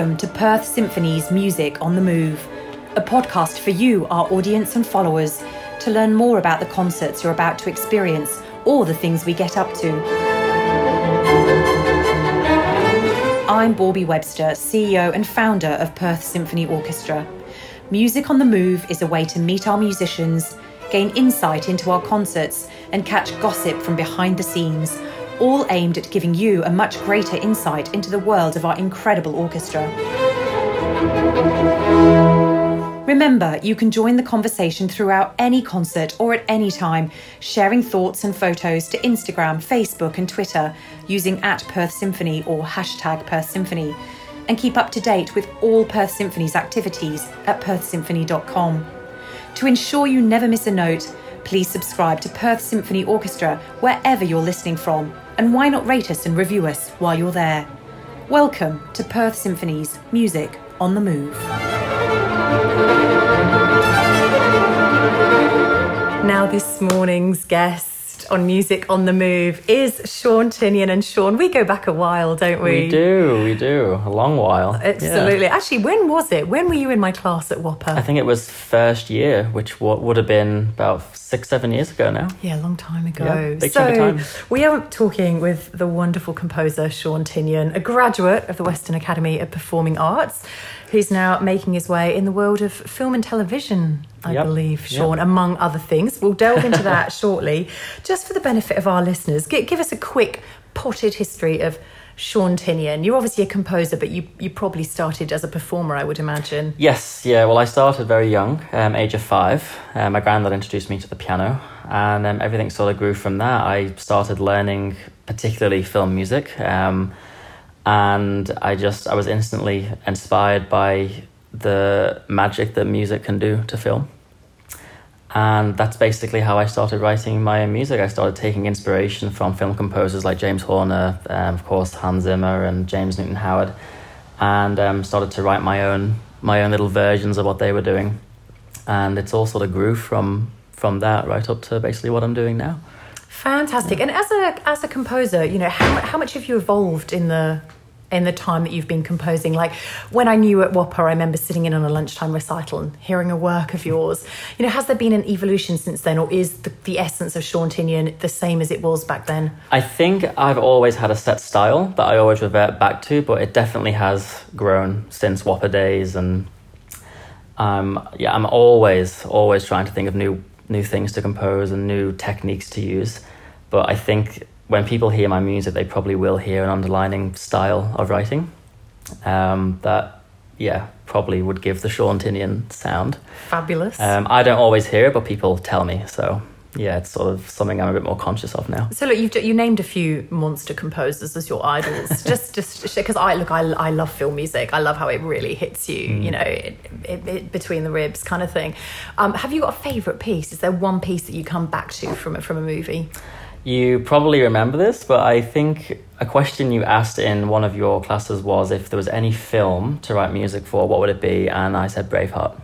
Welcome to Perth Symphony's Music on the Move, a podcast for you, our audience and followers, to learn more about the concerts you're about to experience or the things we get up to. I'm Bourby Webster, CEO and founder of Perth Symphony Orchestra. Music on the Move is a way to meet our musicians, gain insight into our concerts, and catch gossip from behind the scenes all aimed at giving you a much greater insight into the world of our incredible orchestra. Remember, you can join the conversation throughout any concert or at any time, sharing thoughts and photos to Instagram, Facebook, and Twitter using at Perth Symphony or hashtag Perth Symphony. And keep up to date with all Perth Symphony's activities at perthsymphony.com. To ensure you never miss a note, please subscribe to Perth Symphony Orchestra wherever you're listening from and why not rate us and review us while you're there? Welcome to Perth Symphony's Music on the Move. Now, this morning's guest on Music on the Move is Sean Tinnion. And Sean, we go back a while, don't we? We do, we do. A long while. Absolutely. Yeah. Actually, when was it? When were you in my class at WAAPA? I think it was first year, which would have been about six, seven years ago now. Yeah, a long time ago. Yeah, big so, time. we are talking with the wonderful composer Sean Tinnion, a graduate of the Western Academy of Performing Arts who's now making his way in the world of film and television, I yep. believe, Sean, yep. among other things. We'll delve into that shortly. Just for the benefit of our listeners, give, give us a quick potted history of Sean Tinnion. You're obviously a composer, but you, you probably started as a performer, I would imagine. Yes, yeah. Well, I started very young, um, age of five. Uh, my granddad introduced me to the piano, and um, everything sort of grew from that. I started learning, particularly film music. Um, and I just I was instantly inspired by the magic that music can do to film. And that's basically how I started writing my own music. I started taking inspiration from film composers like James Horner, um, of course Hans Zimmer and James Newton Howard, and um, started to write my own my own little versions of what they were doing. And it's all sort of grew from from that right up to basically what I'm doing now. Fantastic. And as a as a composer, you know, how how much have you evolved in the in the time that you've been composing? Like when I knew at WAAPA, I remember sitting in on a lunchtime recital and hearing a work of yours. You know, has there been an evolution since then, or is the, the essence of Sean Tinnion the same as it was back then? I think I've always had a set style that I always revert back to, but it definitely has grown since WAAPA days. And um, yeah, I'm always, always trying to think of new new things to compose and new techniques to use. But I think when people hear my music, they probably will hear an underlining style of writing um, that, yeah, probably would give the Sean Tinnion sound. Fabulous. Um, I don't always hear it, but people tell me. So yeah, it's sort of something I'm a bit more conscious of now. So look, you've you named a few monster composers as your idols, just just because I look, I, I love film music. I love how it really hits you, mm. you know, it, it, it, between the ribs kind of thing. Um, have you got a favourite piece? Is there one piece that you come back to from from a movie? You probably remember this, but I think a question you asked in one of your classes was if there was any film to write music for, what would it be? And I said Braveheart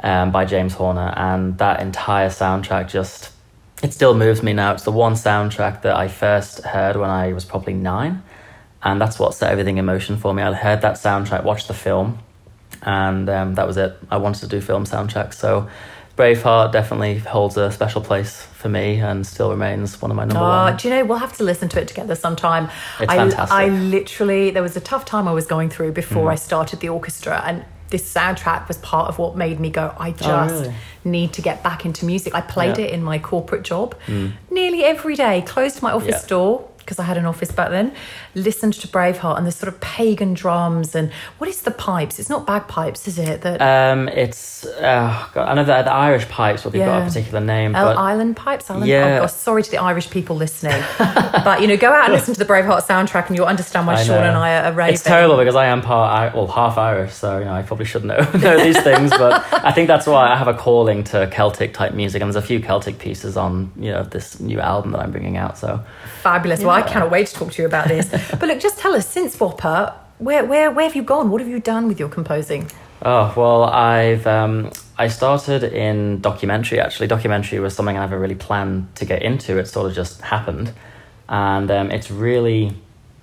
um, by James Horner, and that entire soundtrack just it still moves me now. It's the one soundtrack that I first heard when I was probably nine, and that's what set everything in motion for me. I heard that soundtrack, watched the film, and um, that was it. I wanted to do film soundtracks, so Braveheart definitely holds a special place for me and still remains one of my number oh, one. Do you know, we'll have to listen to it together sometime. It's I, fantastic. I literally, there was a tough time I was going through before mm. I started the orchestra, and this soundtrack was part of what made me go, I just oh, really? need to get back into music. I played yeah. it in my corporate job mm. nearly every day, closed my office yeah. door because I had an office back then, listened to Braveheart and the sort of pagan drums and what is the pipes? It's not bagpipes, is it? That um, it's uh, God, I know that the Irish pipes, but they've yeah. got a particular name. El- but... Uilleann pipes. Uilleann yeah. Oh, sorry to the Irish people listening, but you know, go out and listen to the Braveheart soundtrack, and you'll understand why Sean and I are raving. It's terrible because I am part, well, half Irish, so you know, I probably should know know these things, but I think that's why I have a calling to Celtic type music, and there's a few Celtic pieces on you know this new album that I'm bringing out. So fabulous. Yeah. Well, I cannot wait to talk to you about this. but look, just tell us since WAAPA, where, where, where have you gone? What have you done with your composing? Oh well, I've um, I started in documentary. Actually, documentary was something I never really planned to get into. It sort of just happened, and um, it's really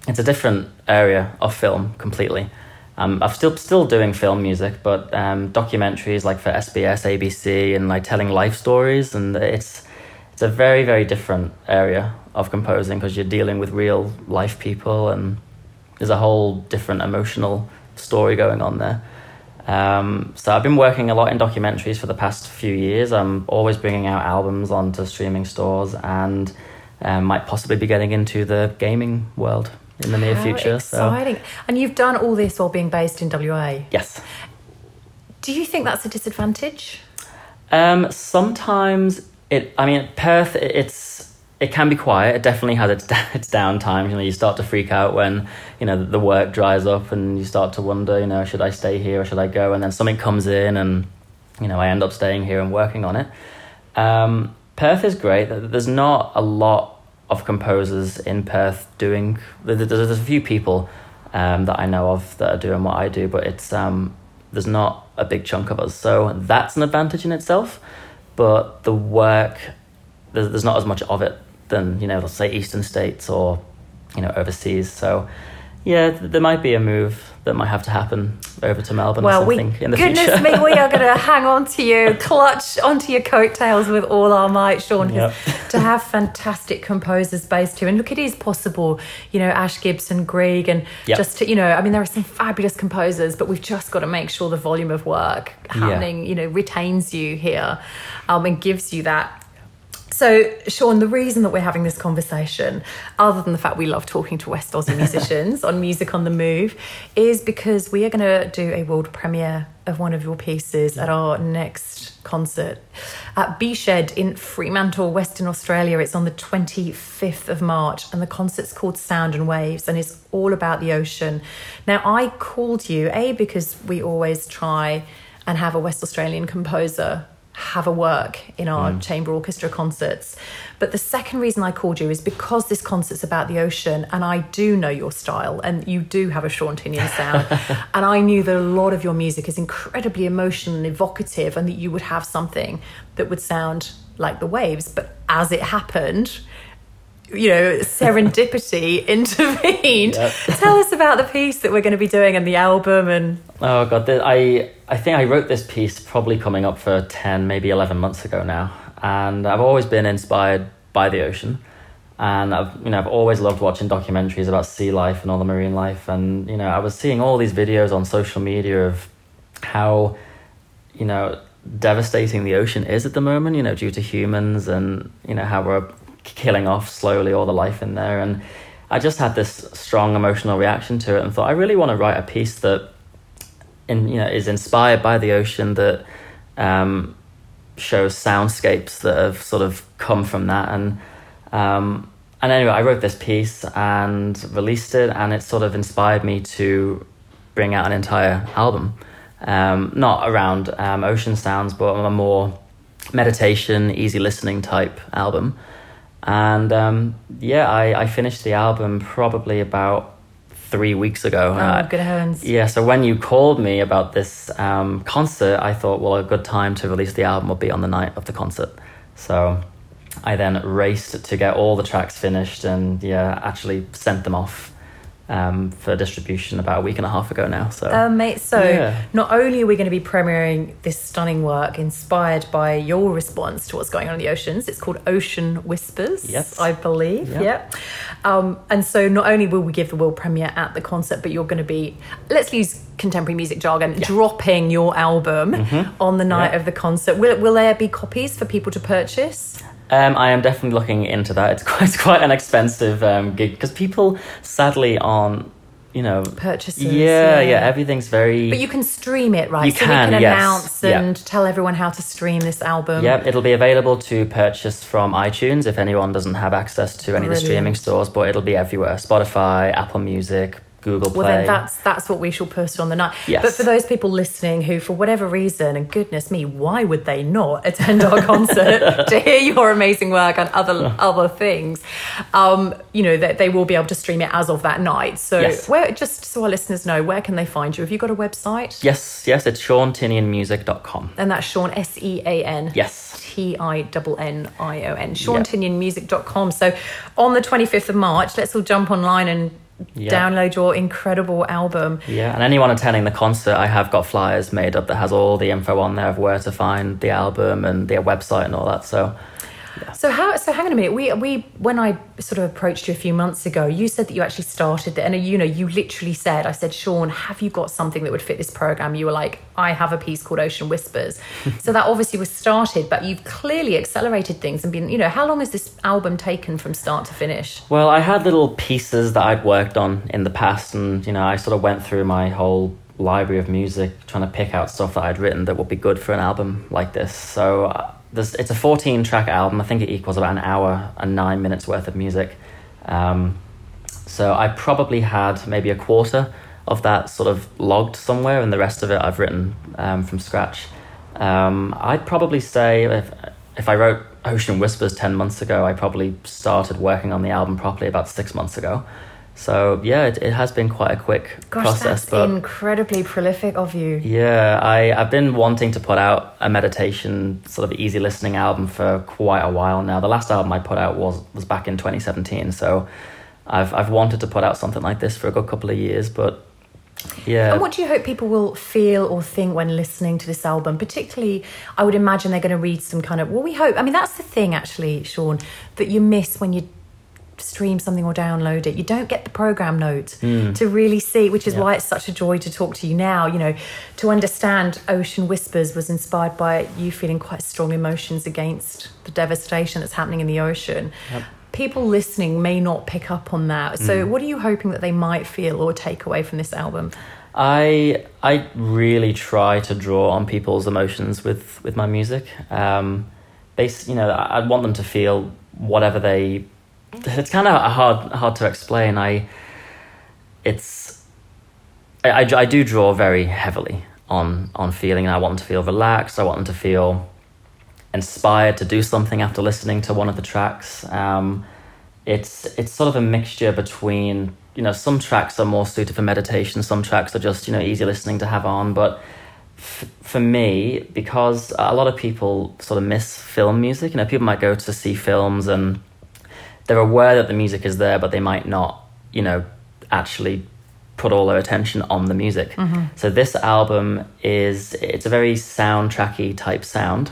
it's a different area of film completely. um, I'm still still doing film music, but um, documentaries like for SBS, ABC, and like telling life stories, and it's it's a very very different area of composing because you're dealing with real life people, and there's a whole different emotional story going on there. Um, so I've been working a lot in documentaries for the past few years. I'm always bringing out albums onto streaming stores, and um, might possibly be getting into the gaming world in the near How future. Exciting. So And you've done all this while being based in WA. yes. Do you think that's a disadvantage? Um, sometimes it. I mean, Perth. it- It's it can be quiet. It definitely has its its downtime. You know, you start to freak out when you know the work dries up, and you start to wonder. You know, should I stay here or should I go? And then something comes in, and you know, I end up staying here and working on it. Um, Perth is great. There's not a lot of composers in Perth doing. There's, there's a few people um, that I know of that are doing what I do, but it's um, there's not a big chunk of us. So that's an advantage in itself. But the work, there's, not as much of it than you know, let's say Eastern states or you know overseas. So yeah, there might be a move that might have to happen over to Melbourne Well, or we something in the goodness future. me, we are going to hang on to you, clutch onto your coattails with all our might, Sean, Yep. to have fantastic composers based here, and look, it is possible. You know, Ash Gibson, Greig, and Yep. just to, you know, I mean, there are some fabulous composers, but we've just got to make sure the volume of work happening, you know, retains you here, um, and gives you that so, Sean, the reason that we're having this conversation, other than the fact we love talking to West Aussie musicians on Music on the Move, is because we are going to do a world premiere of one of your pieces at our next concert at B Shed in Fremantle, Western Australia. It's on the 25th of March, and the concert's called Sound and Waves, and it's all about the ocean. Now, I called you, A, because we always try and have a West Australian composer have a work in our mm. chamber orchestra concerts. But the second reason I called you is because this concert's about the ocean, and I do know your style, and you do have a Sean Tinnion sound. and I knew that a lot of your music is incredibly emotional and evocative, and that you would have something that would sound like the waves. But as it happened, you know, serendipity intervened. Yep. Tell us about the piece that we're going to be doing and the album and Oh god, I I think I wrote this piece probably coming up for ten, maybe eleven months ago now, and I've always been inspired by the ocean, and I've you know I've always loved watching documentaries about sea life and all the marine life, and you know I was seeing all these videos on social media of how you know devastating the ocean is at the moment, you know due to humans and you know how we're killing off slowly all the life in there, and I just had this strong emotional reaction to it and thought I really want to write a piece that in you know is inspired by the ocean that um, shows soundscapes that have sort of come from that. And um, and anyway I wrote this piece and released it and it sort of inspired me to bring out an entire album. Um, not around um, ocean sounds but a more meditation easy listening type album and um, yeah I, I finished the album probably about three weeks ago Oh, good heavens. yeah, so when you called me about this um, concert, I thought, well, a good time to release the album would be on the night of the concert. So I then raced to get all the tracks finished and, yeah, actually sent them off um, for distribution about a week and a half ago now. So Um, mate, so Yeah. not only are we going to be premiering this stunning work inspired by your response to what's going on in the oceans, it's called Ocean Whispers, Yes. I believe. Yep. Yep. Um, and so not only will we give the world premiere at the concert, but you're going to be, let's use contemporary music jargon, dropping your album on the night Yeah. of the concert. Will, will there be copies for people to purchase? Um, I am definitely looking into that. It's quite, it's quite an expensive um, gig because people sadly aren't, you know, Purchases, Yeah, yeah. yeah, everything's very. But you can stream it, right? You so can, we can yes. announce Yeah. and tell everyone how to stream this album. Yep, it'll be available to purchase from iTunes if anyone doesn't have access to any of the streaming stores, but it'll be everywhere Spotify, Apple Music, Google Play. Well, then that's that's what we shall post on the night. Yes. But for those people listening who, for whatever reason, and goodness me, why would they not attend our concert to hear your amazing work and other other things? Um, you know that they, will be able to stream it as of that night. So, Yes. where just so our listeners know, where can they find you? Have you got a website? yes, yes, it's SeanTinnionmusic.com. And that's Sean S E A N. Yes. T I N N I O N. Yep. SeanTinnionmusic.com. So on the 25th of March, let's all jump online and Yeah. download your incredible album. Yeah, and anyone attending the concert, I have got flyers made up that has all the info on there of where to find the album and their website and all that. So So how? So hang on a minute. We we when I sort of approached you a few months ago, you said that you actually started, the, and you know, you literally said, I said, Sean, have you got something that would fit this program? You were like, I have a piece called Ocean Whispers. so that obviously was started, but you've clearly accelerated things and been, you know, how long has this album taken from start to finish? Well, I had little pieces that I'd worked on in the past, and you know, I sort of went through my whole library of music, trying to pick out stuff that I'd written that would be good for an album like this. So, uh, there's, it's a 14 track album. I think it equals about an hour and nine minutes worth of music. Um, so, I probably had maybe a quarter of that sort of logged somewhere, and the rest of it I've written um, from scratch. Um, I'd probably say if if I wrote Ocean Whispers ten months ago, I probably started working on the album properly about six months ago. So yeah, it, it has been quite a quick Gosh, process. that's But incredibly prolific of you. yeah, I I've been wanting to put out a meditation sort of easy listening album for quite a while now. The last album I put out was was back in 2017, so I've I've wanted to put out something like this for a good couple of years, but yeah. And what do you hope people will feel or think when listening to this album? Particularly, I would imagine they're going to read some kind of. Well, we hope. I mean, that's the thing, actually, Sean, that you miss when you stream something or download it. You don't get the program notes to really see, which is. Yeah. why it's such a joy to talk to you now. You know, to understand Ocean Whispers was inspired by you feeling quite strong emotions against the devastation that's happening in the ocean. People listening may not pick up on that. So, Hmm. what are you hoping that they might feel or take away from this album? I I really try to draw on people's emotions with with my music. Um, base, you know, I, I want them to feel whatever they. It's kind of hard hard to explain. I, it's, I, I, I do draw very heavily on on feeling. I want them to feel relaxed. I want them to feel inspired to do something after listening to one of the tracks. Um, it's it's sort of a mixture between you know some tracks are more suited for meditation, some tracks are just you know easy listening to have on. But f- for me, because a lot of people sort of miss film music, you know, people might go to see films and they're aware that the music is there, but they might not you know actually put all their attention on the music. Mm-hmm. So this album is it's a very soundtracky type sound.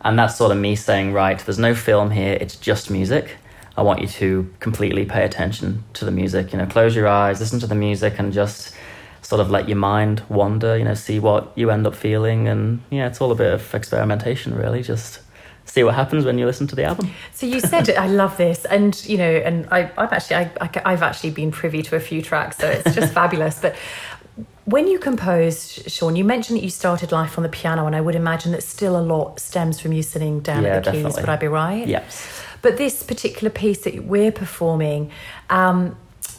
And that's sort of me saying, right, there's no film here, it's just music. I want you to completely pay attention to the music. You know, close your eyes, listen to the music, and just sort of let your mind wander, you know, see what you end up feeling. And yeah, it's all a bit of experimentation, really. Just see what happens when you listen to the album. So you said I love this, and you know, and I, I've actually, I, I, have actually been privy to a few tracks, so it's just fabulous. But when you composed, Sean, you mentioned that you started life on the piano, and I would imagine that still a lot stems from you sitting down Yeah, at the keys. definitely. Would I be right? Yes. But this particular piece that we're performing, um,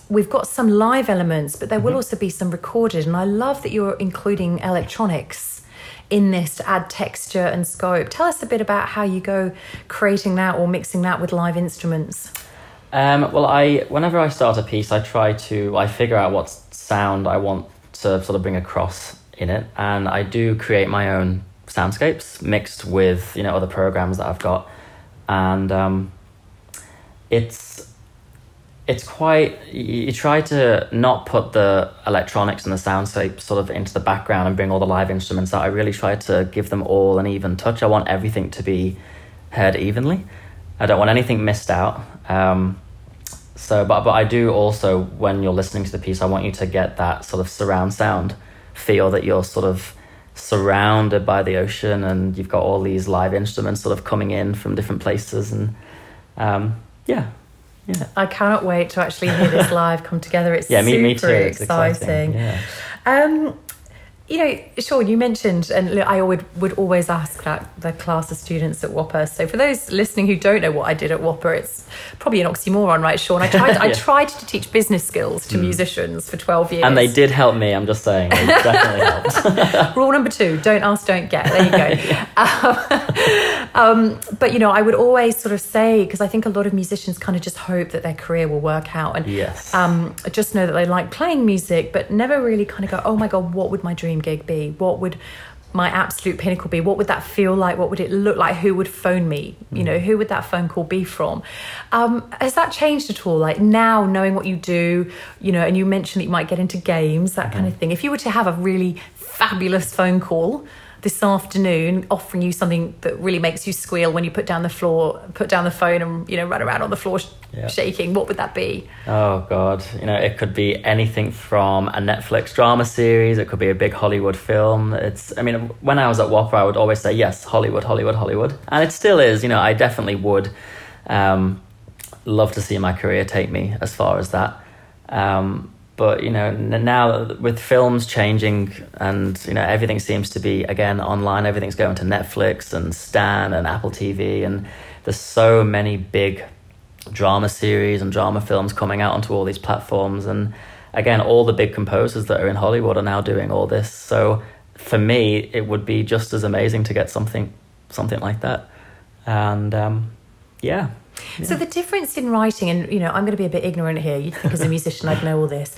we've got some live elements, but there will also be some recorded. And I love that you're including electronics in this to add texture and scope. Tell us a bit about how you go creating that or mixing that with live instruments. Um, well, I whenever I start a piece, I try to I figure out what sound I want to sort of bring across in it, and I do create my own soundscapes mixed with you know other programs that I've got, and um, it's it's quite you, try to not put the electronics and the soundscape sort of into the background and bring all the live instruments out. I really try to give them all an even touch. I want everything to be heard evenly. I don't want anything missed out. Um, so, but but I do also when you're listening to the piece, I want you to get that sort of surround sound feel that you're sort of surrounded by the ocean and you've got all these live instruments sort of coming in from different places and um, yeah, yeah. I cannot wait to actually hear this live come together. It's Yeah, me, super me too. It's exciting. exciting. Yeah. Um, you know, Sean, you mentioned, and look, I would would always ask that the class of students at WAAPA. So for those listening who don't know what I did at WAAPA, it's probably an oxymoron, right, Sean? I tried I tried to teach business skills to musicians for twelve years, And they did help me. I'm just saying, they definitely helped. Rule number two: don't ask, don't get. There you go. um, um, but you know, I would always sort of say because I think a lot of musicians kind of just hope that their career will work out, and Yes. um, just know that they like playing music, but never really kind of go, oh my god, what would my dream gig be? What would my absolute pinnacle be? What would that feel like? What would it look like? Who would phone me? You know, who would that phone call be from? Um, has that changed at all? Like now, knowing what you do, you know, and you mentioned that you might get into games, that kind of thing. If you were to have a really fabulous phone call this afternoon offering you something that really makes you squeal when you put down the floor, put down the phone and, you know, run around on the floor sh- Yeah. shaking, what would that be? Oh God, you know, it could be anything from a Netflix drama series. It could be a big Hollywood film. It's, I mean, when I was at WAAPA, I would always say yes, Hollywood, Hollywood, Hollywood, and it still is. You know, I definitely would um, love to see my career take me as far as that. Um, but you know, now with films changing and you know everything seems to be again online. Everything's going to Netflix and Stan and Apple TV, and there's so many big drama series and drama films coming out onto all these platforms and again all the big composers that are in hollywood are now doing all this so for me it would be just as amazing to get something something like that and um, yeah So the difference in writing, and you know, I'm going to be a bit ignorant here. You'd think as a musician I'd know all this.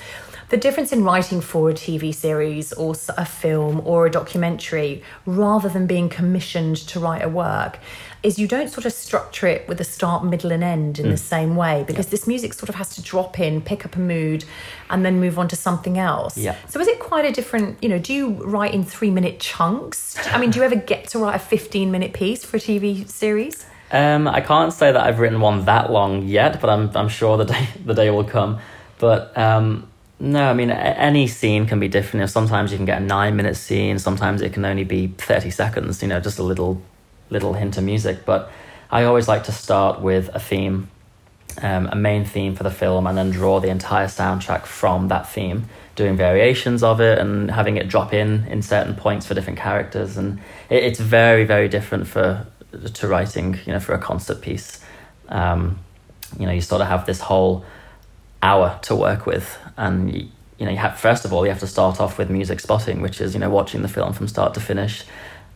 The difference in writing for a TV series or a film or a documentary, rather than being commissioned to write a work, is you don't sort of structure it with a start, middle, and end in the mm. same way because this music sort of has to drop in, pick up a mood, and then move on to something else. Yeah. So is it quite a different? You know, do you write in three minute chunks? I mean, do you ever get to write a 15 minute piece for a TV series? Um, I can't say that I've written one that long yet, but I'm I'm sure the day the day will come. But um, no, I mean any scene can be different. You know, sometimes you can get a nine minute scene. Sometimes it can only be thirty seconds. You know, just a little little hint of music. But I always like to start with a theme, um, a main theme for the film, and then draw the entire soundtrack from that theme, doing variations of it and having it drop in in certain points for different characters. And it, it's very very different for to writing. You know, for a concert piece. Um, you know, you sort of have this whole hour to work with, and y- you know, you have first of all you have to start off with music spotting, which is you know watching the film from start to finish,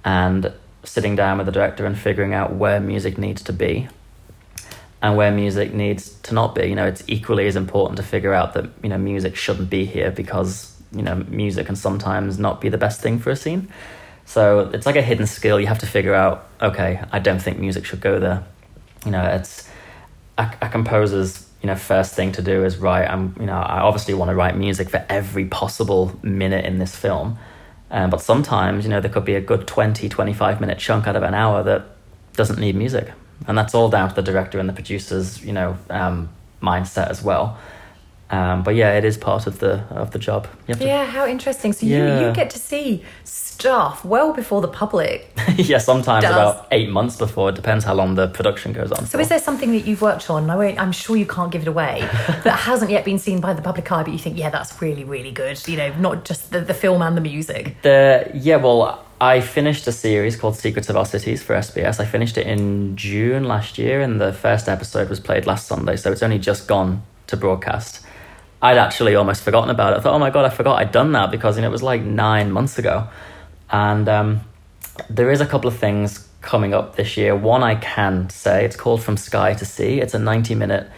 and sitting down with the director and figuring out where music needs to be and where music needs to not be. You know, it's equally as important to figure out that you know music shouldn't be here because you know music can sometimes not be the best thing for a scene. So it's like a hidden skill. You have to figure out. Okay, I don't think music should go there. You know, it's a, a composer's you know first thing to do is write. I'm you know I obviously want to write music for every possible minute in this film. Um, but sometimes, you know, there could be a good 20, 25 minute chunk out of an hour that doesn't need music. And that's all down to the director and the producer's, you know, um, mindset as well. Um, but yeah, it is part of the of the job. To, Yeah, how interesting. So you, you get to see stuff well before the public. yeah, sometimes Does. about eight months before. It depends how long the production goes on. So for. is there something that you've worked on, I won't, I'm sure you can't give it away, that hasn't yet been seen by the public eye, but you think, yeah, that's really, really good. You know, not just the, the film and the music. The yeah, well, I finished a series called Secrets of Our Cities for SBS. I finished it in June last year, and the first episode was played last Sunday, so it's only just gone to broadcast. I'd actually almost forgotten about it. I thought, oh my god, I forgot I'd done that because you know, it was like nine months ago. And um, there is a couple of things coming up this year. One I can say it's called From Sky to Sea. It's a ninety-minute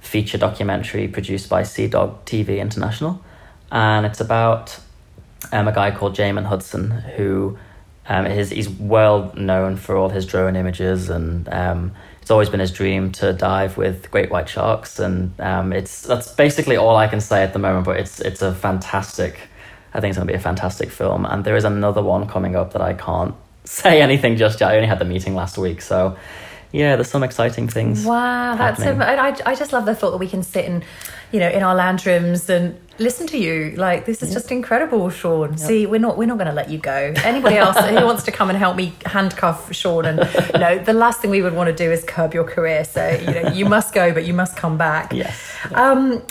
feature documentary produced by Sea Dog TV International, and it's about um, a guy called Jamin Hudson who um, is he's well known for all his drone images and um, it's always been his dream to dive with great white sharks and um, it's that's basically all I can say at the moment but it's it's a fantastic I think it's going to be a fantastic film and there is another one coming up that I can't say anything just yet I only had the meeting last week so yeah there's some exciting things Wow, that's so. I, I just love the thought that we can sit in, you know, in our lounge rooms and listen to you. Like this is just incredible, Sean. See, we're not we're not going to let you go. Anybody else who wants to come and help me handcuff Sean and no, the last thing we would want to do is curb your career. So you know, you must go, but you must come back. yes Um,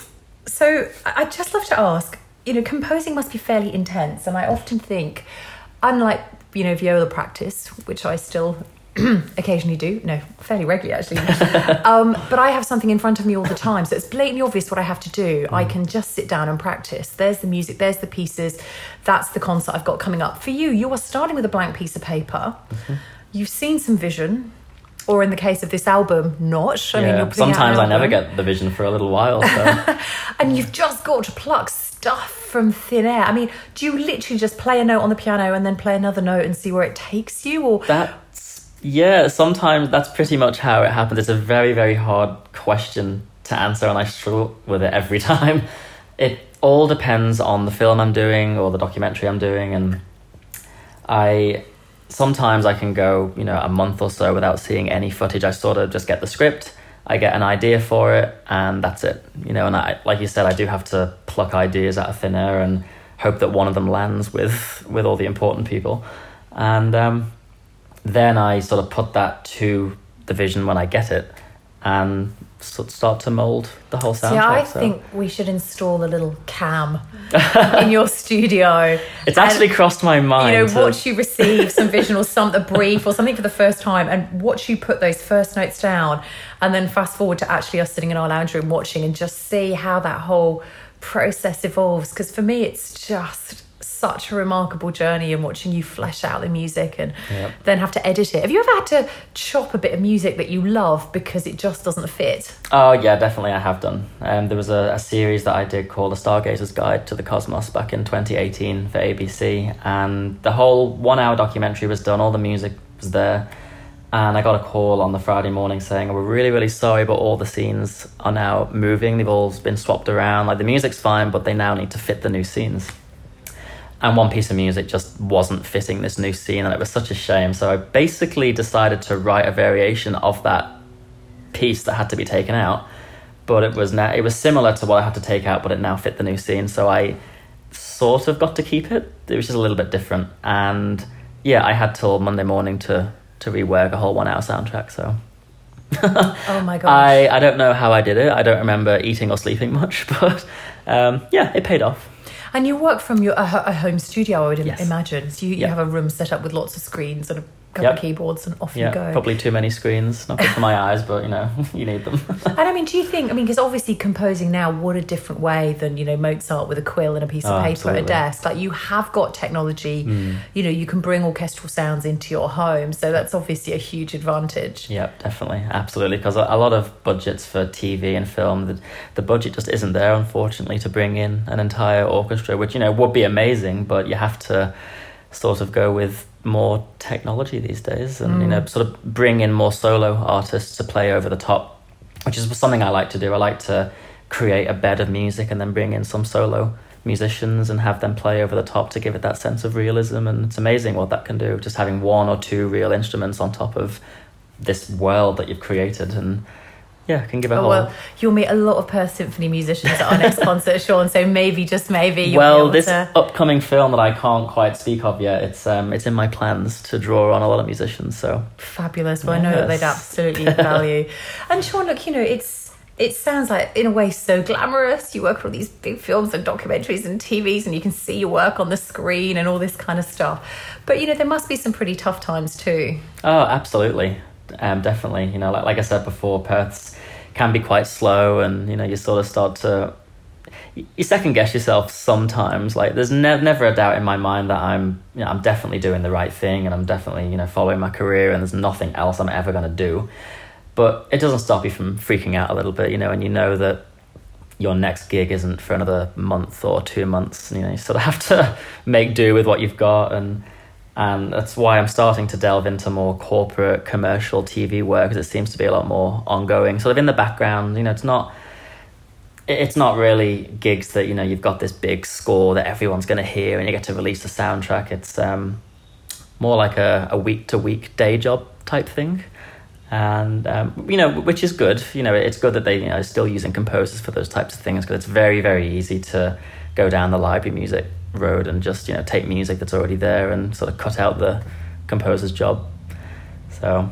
so I- I'd just love to ask, you know, composing must be fairly intense, and I often think, unlike you know viola practice, which I still occasionally do, no, fairly regularly actually, um, but I have something in front of me all the time, so it's blatantly obvious what I have to do. I can just sit down and practice. There's the music, there's the pieces, that's the concert I've got coming up. For you, you are starting with a blank piece of paper. You've seen some vision. Or in the case of this album, not. I mean, yeah. you're putting out an sometimes I never get the vision for a little while so and you've just got to pluck stuff from thin air. I mean, do you literally just play a note on the piano and then play another note and see where it takes you, or That's yeah. Sometimes that's pretty much how it happens. It's a very very hard question to answer, and I struggle with it every time. It all depends on the film I'm doing or the documentary I'm doing, and I sometimes I can go you know a month or so without seeing any footage. I sort of just get the script. I get an idea for it, and that's it. You know, and I, like you said, I do have to pluck ideas out of thin air and hope that one of them lands with with all the important people, and um, then I sort of put that to the vision when I get it, and sort of start to mold the whole soundtrack. See, I so. think we should install a little cam in your studio. it's actually and, crossed my mind. You know, to- watch you receive some vision or some a brief or something for the first time, and watch you put those first notes down, and then fast forward to actually us sitting in our lounge room watching and just see how that whole process evolves. Because for me, it's just such a remarkable journey and watching you flesh out the music and Yep. then have to edit it. Have you ever had to chop a bit of music that you love because it just doesn't fit? Oh yeah, definitely I have done. Um, there was a, a series that I did called A Stargazer's Guide to the Cosmos back in 2018 for ABC, and the whole one-hour documentary was done. All the music was there, and I got a call on the Friday morning saying, "We're really, really sorry, but all the scenes are now moving. They've all been swapped around. Like the music's fine, but they now need to fit the new scenes." And one piece of music just wasn't fitting this new scene and it was such a shame. So i basically decided to write a variation of that piece that had to be taken out but it was now it was similar to what i had to take out but it now fit the new scene. So i sort of got to keep it. It was just a little bit different. And yeah i had till monday morning to to rework a whole one hour soundtrack so. Oh my gosh. i i don't know how i did it. I don't remember eating or sleeping much but um, yeah it paid off And you work from your a, a home studio, I would Yes. imagine. So you, you Yeah. have a room set up with lots of screens and a couple Yep. of keyboards, and off yeah you go. probably too many screens not good for my eyes but you know you need them And I mean, do you think? I mean, because obviously composing now, what a different way than you know Mozart with a quill and a piece of Oh, paper absolutely. at a desk. Like you have got technology. Mm. You know, you can bring orchestral sounds into your home, so that's obviously a huge advantage. Yeah, definitely, absolutely. Because a, a lot of budgets for TV and film, the, the budget just isn't there, unfortunately, to bring in an entire orchestra, which you know would be amazing, but you have to sort of go with more technology these days, and you know, mm. sort of bring in more solo artists to play over the top, which is something I like to do. I like to create a bed of music and then bring in some solo musicians and have them play over the top to give it that sense of realism. And it's amazing what that can do just having one or two real instruments on top of this world that you've created. And yeah can give a Oh, whole well, you'll meet a lot of Perth Symphony musicians at our next concert, Sean. So maybe, just maybe, you'll be well this to. upcoming film that i can't quite speak of yet it's um it's in my plans to draw on a lot of musicians so Fabulous. Well, I know that they'd absolutely value. And Sean, look, you know, it's it sounds like in a way so glamorous. You work on all these big films and documentaries and TVs, and you can see your work on the screen and all this kind of stuff. But you know, there must be some pretty tough times too. Oh, absolutely. Um, definitely. You know, like, like I said before, Perths can be quite slow, and you know, you sort of start to you- second guess yourself sometimes. Like, there's ne- never a doubt in my mind that I'm, you know, I'm definitely doing the right thing, and I'm definitely, you know, following my career, and there's nothing else I'm ever to do. But it doesn't stop you from freaking out a little bit, you know, and you know that your next gig isn't for another month or two months. And you know, you sort of have to make do with what you've got, and and that's why I'm starting to delve into more corporate commercial TV work because it seems to be a lot more ongoing, sort of in the background. You know, it's not it's not really gigs that you know you've got this big score that everyone's going to hear and you get to release the soundtrack. It's um, more like a, week to week day job type thing. And um, you know, which is good. You know, it's good that they you know are still using composers for those types of things because it's very very easy to go down the library music road and just you know take music that's already there and sort of cut out the composer's job. So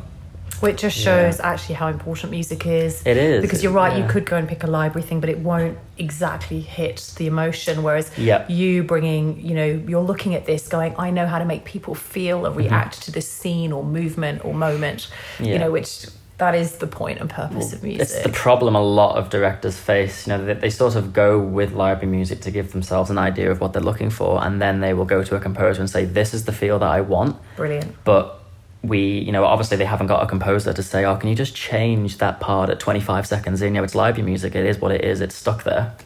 Which just shows actually how important music is. It is, Because you're right, you could go and pick a library thing, but it won't exactly hit the emotion. Whereas Yep. you bringing, you know, you're looking at this going, I know how to make people feel or react to this scene or movement or moment, you Mm-hmm. Know, which that is the point and purpose of music. It's the problem a lot of directors face. You know, they, they sort of go with library music to give themselves an idea of what they're looking for, and then they will go to a composer and say, "This is the feel that I want." Brilliant. But we, you know, obviously they haven't got a composer to say, "Oh, can you just change that part at twenty five seconds in?" You know, it's library music. It is what it is. It's stuck there,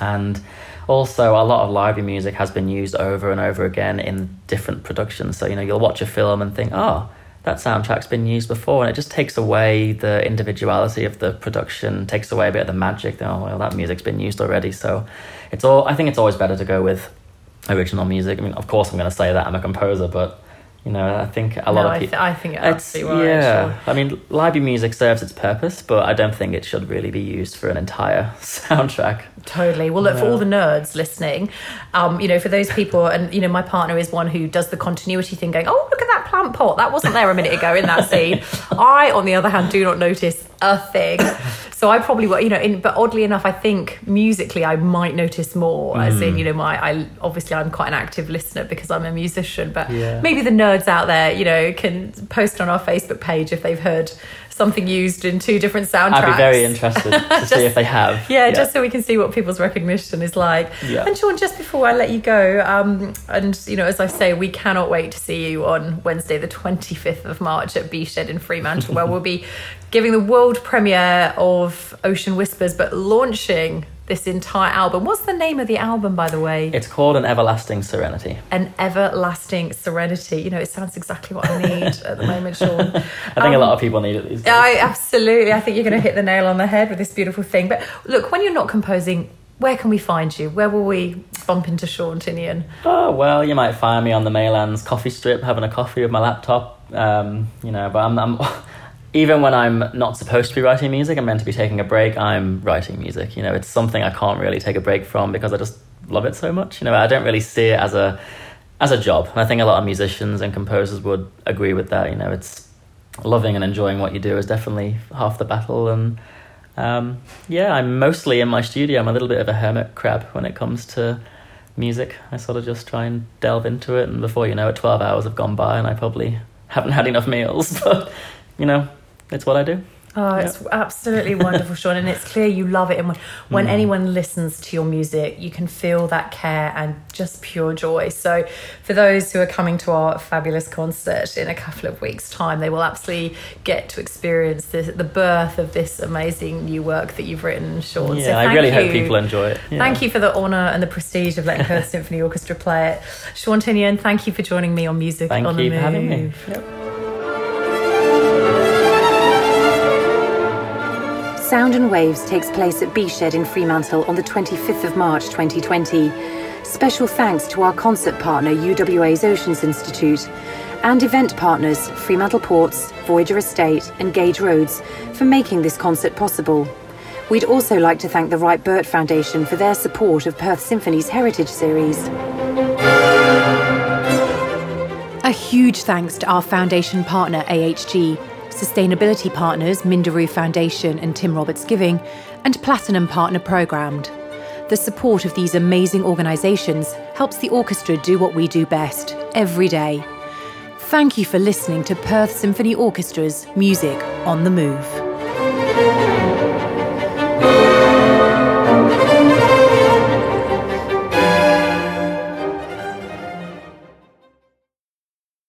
and also a lot of library music has been used over and over again in different productions. So you know you'll watch a film and think, oh, that soundtrack's been used before, and it just takes away the individuality of the production, takes away a bit of the magic. Oh well, that music's been used already. So it's all. I think it's always better to go with original music. I mean, of course, I'm going to say that I'm a composer, but you know, I think a lot No, of I, people. th- I think it's, right, yeah. I mean, library music serves its purpose, but I don't think it should really be used for an entire soundtrack. Totally. Well, look, for all the nerds listening, um, you know, for those people, and, you know, my partner is one who does the continuity thing, going, oh, look at that plant pot. That wasn't there a minute ago in that scene. I, on the other hand, do not notice a thing. So I probably, will- you know, in, but oddly enough, I think musically I might notice more. As in, you know, my, I obviously I'm quite an active listener because I'm a musician, but Yeah. maybe the nerds out there, you know, can post on our Facebook page if they've heard something used in two different soundtracks. I'd be very interested to see if they have. Yeah, just so we can see what people's recognition is like. Yeah. And Sean, just before I let you go, um, and you know, as I say, we cannot wait to see you on Wednesday, the twenty fifth of March at B Shed in Fremantle, where we'll be giving the world premiere of Ocean Whispers, but launching this entire album. What's the name of the album, by the way? It's called an everlasting serenity. An everlasting serenity. You know, it sounds exactly what I need at the moment, Sean. I think a lot of people need it these days. Um, I absolutely. I think you're going to hit the nail on the head with this beautiful thing. But look, when you're not composing, where can we find you? Where will we bump into Sean Tinnion? Oh well, you might find me on the Maylands coffee strip having a coffee with my laptop. Um, you know, but I'm, I'm even when I'm not supposed to be writing music, I'm meant to be taking a break. I'm writing music. You know, it's something I can't really take a break from because I just love it so much. You know, I don't really see it as a as a job. And I think a lot of musicians and composers would agree with that. You know, it's loving and enjoying what you do is definitely half the battle and. Um, yeah, I'm mostly in my studio. I'm a little bit of a hermit crab when it comes to music. I sort of just try and delve into it, and before you know it, 12 hours have gone by, and I probably haven't had enough meals. But, you know, it's what I do. Oh, it's absolutely wonderful, Sean, and it's clear you love it. And when, when mm. anyone listens to your music, you can feel that care and just pure joy. So, for those who are coming to our fabulous concert in a couple of weeks' time, they will absolutely get to experience the, the birth of this amazing new work that you've written, Sean. Yeah, so I thank really hope you. people enjoy it. Yeah. Thank you for the honour and the prestige of letting Perth Symphony Orchestra play it. Sean Tinnion, thank you for joining me on Music Thank on you the for having me. Move. Yep. Sound and Waves takes place at B Shed in Fremantle on the 25th of March 2020. Special thanks to our concert partner UWA's Oceans Institute and event partners Fremantle Ports, Voyager Estate and Gage Roads for making this concert possible. We'd also like to thank the Wright Burt Foundation for their support of Perth Symphony's Heritage Series. A huge thanks to our foundation partner AHG, sustainability partners Minderoo Foundation and Tim Roberts Giving, and Platinum Partner Programmed. The support of these amazing organisations helps the orchestra do what we do best, every day. Thank you for listening to Perth Symphony Orchestra's Music on the Move.